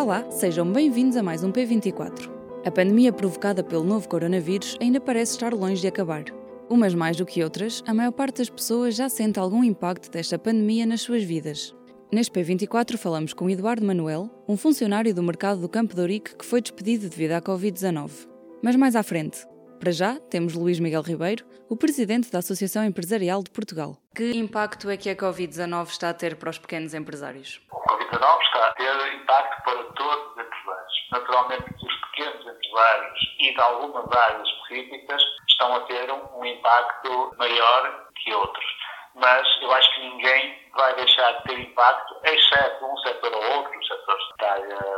Olá, sejam bem-vindos a mais um P24. A pandemia provocada pelo novo coronavírus ainda parece estar longe de acabar. Umas mais do que outras, a maior parte das pessoas já sente algum impacto desta pandemia nas suas vidas. Neste P24 falamos com Eduardo Manuel, um funcionário do mercado do Campo de Ourique que foi despedido devido à Covid-19. Mas mais à frente. Para já, temos Luís Miguel Ribeiro, o presidente da Associação Empresarial de Portugal. Que impacto é que a Covid-19 está a ter para os pequenos empresários? O Covid-19 está a ter impacto para todos os empresários. Naturalmente, os pequenos empresários e de algumas áreas específicas estão a ter um, um impacto maior que outros. Mas eu acho que ninguém vai deixar de ter impacto, exceto um setor ou outro, os setores da área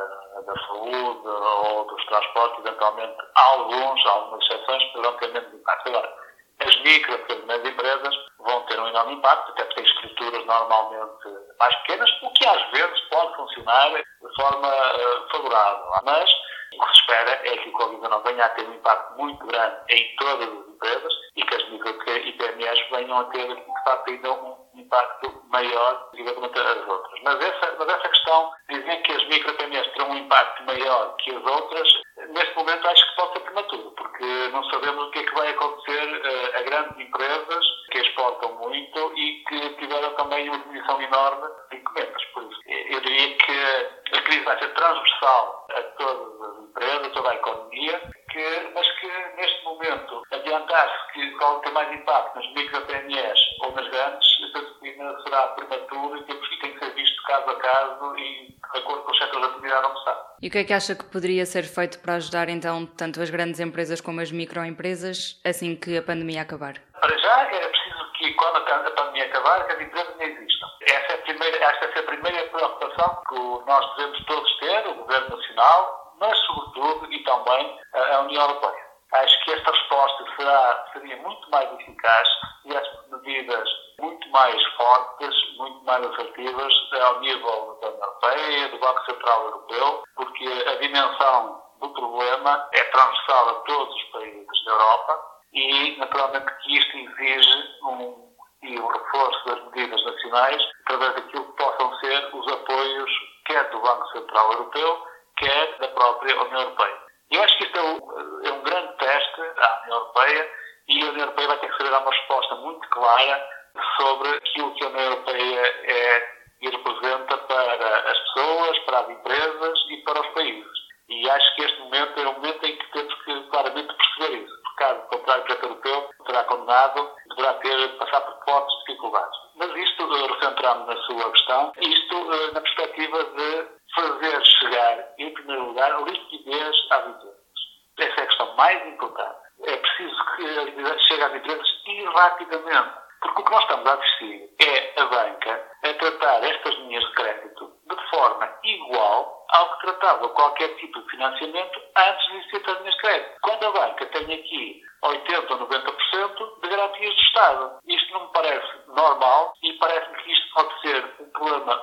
da saúde ou dos transportes, eventualmente alguns, algumas exceções, poderão ter menos impacto. Agora, as micro e médias empresas vão ter um enorme impacto, até porque têm estruturas normalmente mais pequenas, o que às vezes pode funcionar de forma uh, favorável. Mas o que se espera é que o Covid-19 venha a ter um impacto muito grande em todas as empresas e que as micro e PMEs venham a ter, de facto, ainda um impacto maior relativamente às outras. Mas essa, mas essa questão, dizer que as micro PMEs terão um impacto maior que as outras, neste momento acho que pode ser prematuro, porque não sabemos o que é que vai acontecer uh, a grandes empresas que exportam muito e que tiveram também uma diminuição enorme de encomendas. Por isso, eu diria que a crise vai ser transversal a todas as empresas, a toda a economia, que, mas que neste momento adiantar-se que qual tem mais impacto nas micro PMEs ou nas grandes, será prematuro e temos que tem que ser visto caso a caso e de acordo com os setores de atividade onde está. E o que é que acha que poderia ser feito para ajudar então tanto as grandes empresas como as microempresas assim que a pandemia acabar? Para já era preciso que quando a pandemia acabar, que as empresas não existam. Essa é a primeira, esta é a primeira preocupação que nós devemos todos ter, o Governo Nacional, mas sobretudo e também a União Europeia. Acho que esta resposta será, seria muito mais eficaz se tivesse medidas muito mais fortes, muito mais assertivas ao nível da União Europeia, do Banco Central Europeu, porque a dimensão do problema é transversal a todos os países da Europa e, naturalmente, que isto exige um, e um reforço das medidas nacionais através daquilo que possam ser os apoios quer do Banco Central Europeu, quer da própria União Europeia. Eu acho que isto é um, União Europeia e a União Europeia vai ter que saber dar uma resposta muito clara sobre aquilo que a União Europeia é e representa para as pessoas, para as empresas e para os países. E acho que este momento é um momento em que temos que claramente perceber isso. Porque, caso contrário, o projeto europeu será condenado, deverá ter, passar por fortes dificuldades. Mas isto, recentrando na sua questão, isto na perspectiva de fazer chegar, em primeiro lugar, liquidez às empresas. Essa é a questão mais importante. É preciso que a liquidez chegue às empresas e rapidamente. Porque o que nós estamos a assistir é a banca a tratar estas linhas de crédito de forma igual ao que tratava qualquer tipo de financiamento antes de existir as linhas de crédito. Quando a banca tem aqui 80% ou 90% de garantias do Estado. Isto não me parece normal e parece-me que isto pode ser um problema,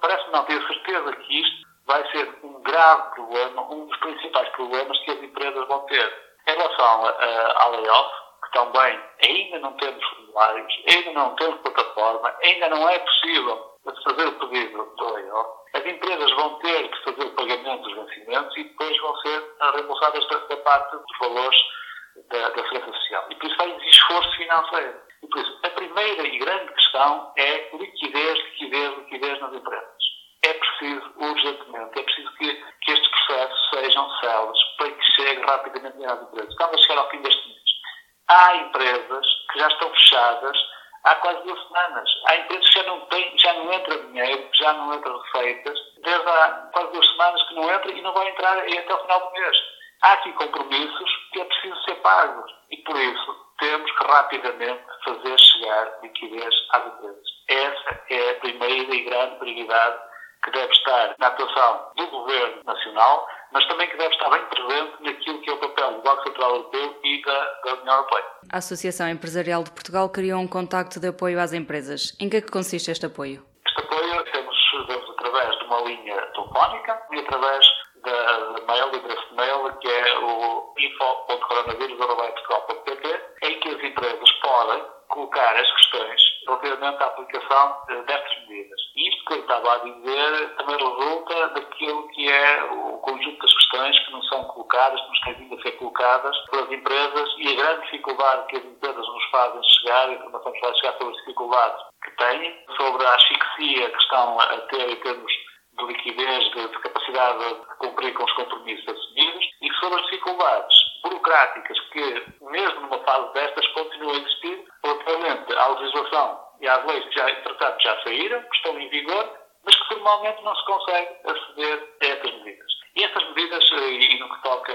parece-me não ter certeza que isto vai ser um grave problema, um dos principais problemas que as empresas vão ter. Relação à layoff, que também ainda não temos formulários, ainda não temos plataforma, ainda não é possível fazer o pedido do layoff, as empresas vão ter que fazer o pagamento dos vencimentos e depois vão ser reembolsadas da parte dos valores da, da Segurança Social. E por isso vai esforço financeiro. E por isso, a primeira e grande questão é liquidez, liquidez, liquidez nas empresas. É preciso, urgentemente, é preciso que, que estes processos sejam céleres para que chegue rapidamente às empresas. A chegar ao fim deste mês. Há empresas que já estão fechadas há quase duas semanas. Há empresas que já não, têm, já não entra dinheiro, já não entra receitas, desde há quase duas semanas que não entra e não vai entrar até o final do mês. Há aqui compromissos que é preciso ser pagos e, por isso, temos que rapidamente fazer chegar liquidez às empresas. Essa é a primeira e grande prioridade que deve estar na atuação do Governo Nacional, mas também que deve estar bem presente naquilo que é o papel do Banco Central Europeu e da, da União Europeia. A Associação Empresarial de Portugal criou um contacto de apoio às empresas. Em que é que consiste este apoio? Este apoio temos, temos através de uma linha telefónica e através da, da mail, do endereço de mail, que é o info.coronavírus.portugal.pt, em que as empresas podem colocar as questões relativamente à aplicação destas medidas. Isto que eu estava a dizer também resulta daquilo que é o conjunto das questões que não são colocadas, que nos têm vindo a ser colocadas pelas empresas e a grande dificuldade que as empresas nos fazem chegar, a informação que faz chegar sobre as dificuldades que têm, sobre a asfixia que estão a ter em termos de liquidez, de, de capacidade de cumprir com os compromissos assumidos e sobre as dificuldades burocráticas que, mesmo numa fase destas, continuam a existir relativamente à legislação e às leis que já, já saíram, que estão em vigor, mas que formalmente não se consegue aceder essas medidas. E eh, e no que toca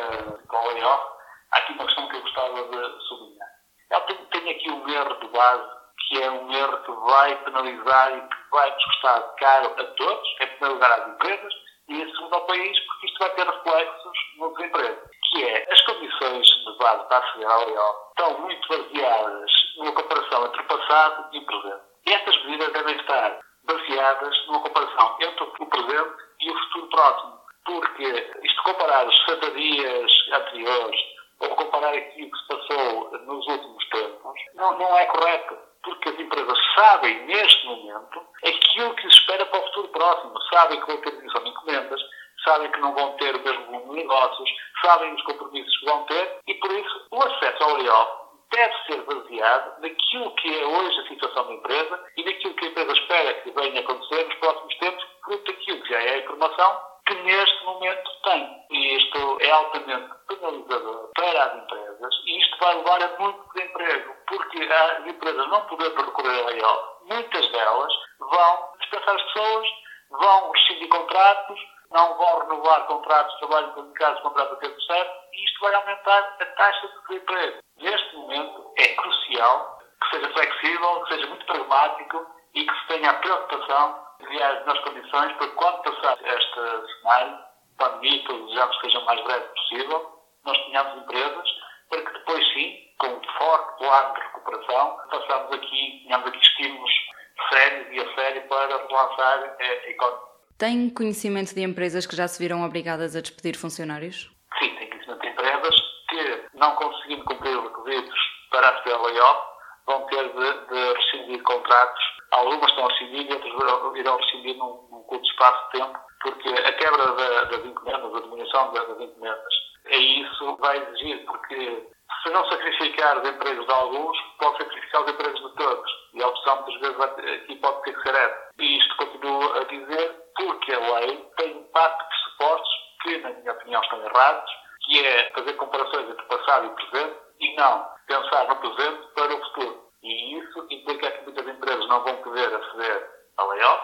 ao layoff, há aqui uma questão que eu gostava de sublinhar. Ela tem, tem aqui um erro de base, que é um erro que vai penalizar e que vai nos custar caro a todos, primeiro lugar às empresas, e em segundo ao país, porque isto vai ter reflexos no desemprego, que é as condições de base para aceder ao layoff estão muito baseadas numa comparação entre o passado e o presente. E estas medidas devem estar baseadas numa comparação entre o presente e o futuro próximo. Porque isto comparar os 60 dias anteriores ou comparar aquilo que se passou nos últimos tempos não, não é correto. Porque as empresas sabem, neste momento, aquilo que se espera para o futuro próximo. Sabem que vão ter diminuição de encomendas, sabem que não vão ter o mesmo volume de negócios, sabem os compromissos que vão ter e, por isso, o acesso ao layoff deve ser baseado naquilo que é hoje a situação da empresa e naquilo que a empresa espera que venha a acontecer nos próximos tempos, fruto daquilo que já é a informação que neste momento tem. E isto é altamente penalizador para as empresas e isto vai levar a muito desemprego, porque as empresas não podendo recorrer a layoff, muitas delas vão dispensar as pessoas, vão rescindir contratos, não vão renovar contratos de trabalho qualificados, contratos a tempo certo, e isto vai aumentar a taxa de desemprego. Neste momento, é crucial que seja flexível, que seja muito pragmático e que se tenha a preocupação de criar as melhores condições para quando passar este cenário, pandemia, que desejamos que seja o mais breve possível, nós tenhamos empresas para que depois sim, com um forte plano de recuperação, façamos aqui, tenhamos aqui estímulos sérios e a sério para relançar a economia. Tem conhecimento de empresas que já se viram obrigadas a despedir funcionários? Sim, tem conhecimento de empresas que, não conseguindo cumprir os requisitos para ao layoff, vão ter de, de rescindir contratos. Algumas estão a rescindir e outras irão rescindir num, num curto espaço de tempo, porque a quebra da, das encomendas, a diminuição das encomendas, é isso vai exigir, porque se não sacrificar os empregos de alguns, pode sacrificar os empregos de todos. E a opção muitas vezes aqui pode ter que ser essa. E isto continuo a dizer porque a lei tem pacto de pressupostos que, na minha opinião, estão errados, que é fazer comparações entre passado e presente e não pensar no presente para o futuro. E isso implica que muitas não vão poder aceder a layoff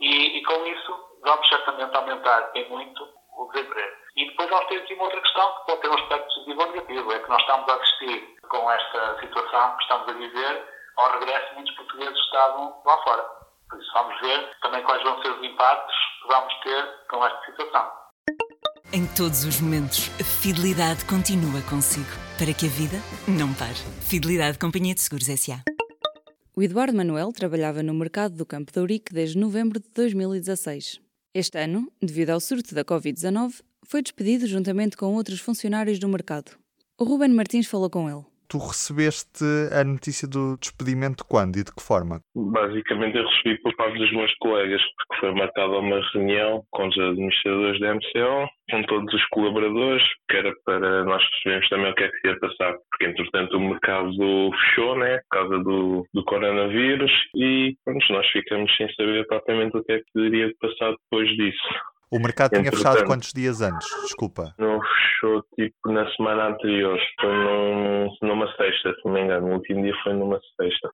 e, e com isso vamos certamente aumentar em muito o desemprego. E depois nós temos uma outra questão que pode ter um aspecto positivo ou negativo, é que nós estamos a assistir com esta situação que estamos a viver ao regresso muitos portugueses estavam lá fora. Por isso vamos ver também quais vão ser os impactos que vamos ter com esta situação. Em todos os momentos, a fidelidade continua consigo, para que a vida não pare. Fidelidade Companhia de Seguros S.A. O Eduardo Manuel trabalhava no mercado do Campo de Ourique desde novembro de 2016. Este ano, devido ao surto da Covid-19, foi despedido juntamente com outros funcionários do mercado. O Ruben Martins falou com ele tu recebeste a notícia do despedimento quando e de que forma? Basicamente eu recebi por parte dos meus colegas, porque foi marcada uma reunião com os administradores da MCO, com todos os colaboradores, que era para nós percebermos também o que é que ia passar, porque entretanto o mercado fechou, né, por causa do, do coronavírus, e pronto, nós ficamos sem saber exatamente o que é que poderia passar depois disso. O mercado tinha fechado quantos dias antes? Desculpa. Não fechou tipo na semana anterior. Foi num, numa sexta, se não me engano. O último dia foi numa sexta.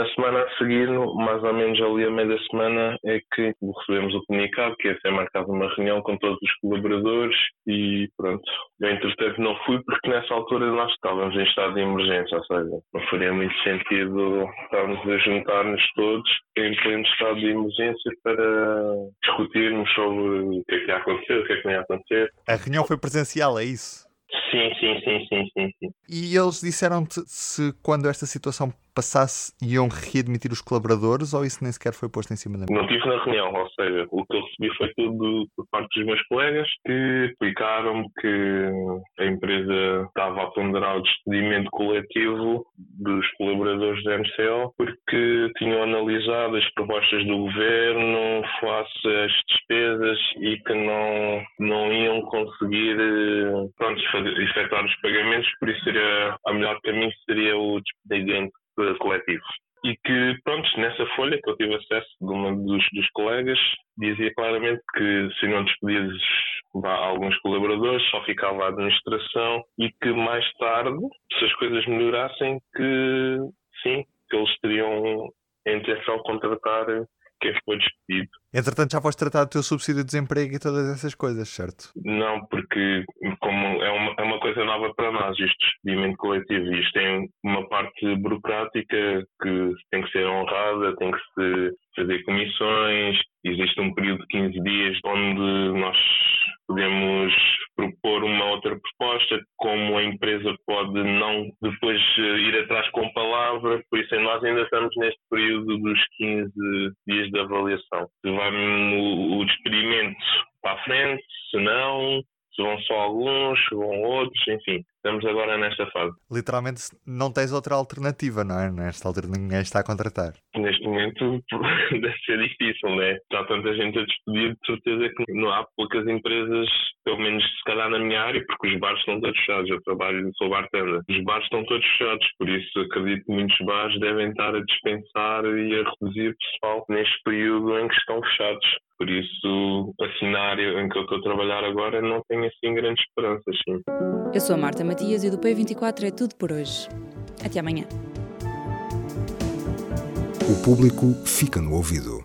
Na semana a seguir, mais ou menos ali a meio da semana, é que recebemos o comunicado que ia ser marcada uma reunião com todos os colaboradores e pronto. Eu entretanto não fui porque nessa altura nós estávamos em estado de emergência, ou seja, não faria muito sentido estarmos a juntar-nos todos em pleno estado de emergência para discutirmos sobre o que é que ia acontecer, o que é que não ia acontecer. A reunião foi presencial, é isso? Sim, sim, sim, sim, sim, sim. E eles disseram-te se quando esta situação passasse iam readmitir os colaboradores ou isso nem sequer foi posto em cima da mesa? Não estive na reunião, ou seja, o que eu recebi foi tudo por parte dos meus colegas que explicaram que a empresa estava a ponderar o despedimento coletivo dos colaboradores da MCO porque tinham analisado as propostas do governo face às despesas e que não, não iam conseguir pronto, efetuar os pagamentos, por isso seria, a melhor caminho seria o despedimento coletivo. E que, pronto, nessa folha que eu tive acesso de um dos, dos colegas, dizia claramente que se não despedires alguns colaboradores, só ficava a administração e que mais tarde, se as coisas melhorassem, que sim, que eles teriam a intenção de contratar quem foi despedido. Entretanto, já foste tratar do teu subsídio de desemprego e todas essas coisas, certo? Não, porque como é uma, é uma coisa nova para nós, isto despedimento coletivo, isto tem uma parte burocrática que tem que ser honrada, tem que se fazer comissões, existe um período de 15 dias onde nós podemos propor uma outra proposta, como a empresa pode não depois eh, ir atrás com palavra, por isso nós ainda estamos neste período dos 15 dias de avaliação. Se vai o, experimento para a frente, se não, só alguns, vão outros, enfim. Estamos agora nesta fase. Literalmente não tens outra alternativa, não é? Nesta altura ninguém está a contratar. Neste momento deve ser difícil, não é? Está tanta gente a despedir, de certeza que não há poucas empresas, pelo menos se calhar na minha área, porque os bares estão todos fechados. Eu trabalho, sou bartender. Os bares estão todos fechados, por isso acredito que muitos bares devem estar a dispensar e a reduzir pessoal neste período em que estão fechados. Por isso, assim na área em que eu estou a trabalhar agora, não tenho assim grandes esperanças. Sim. Eu sou a Marta Matias e do P24 é tudo por hoje. Até amanhã. O público fica no ouvido.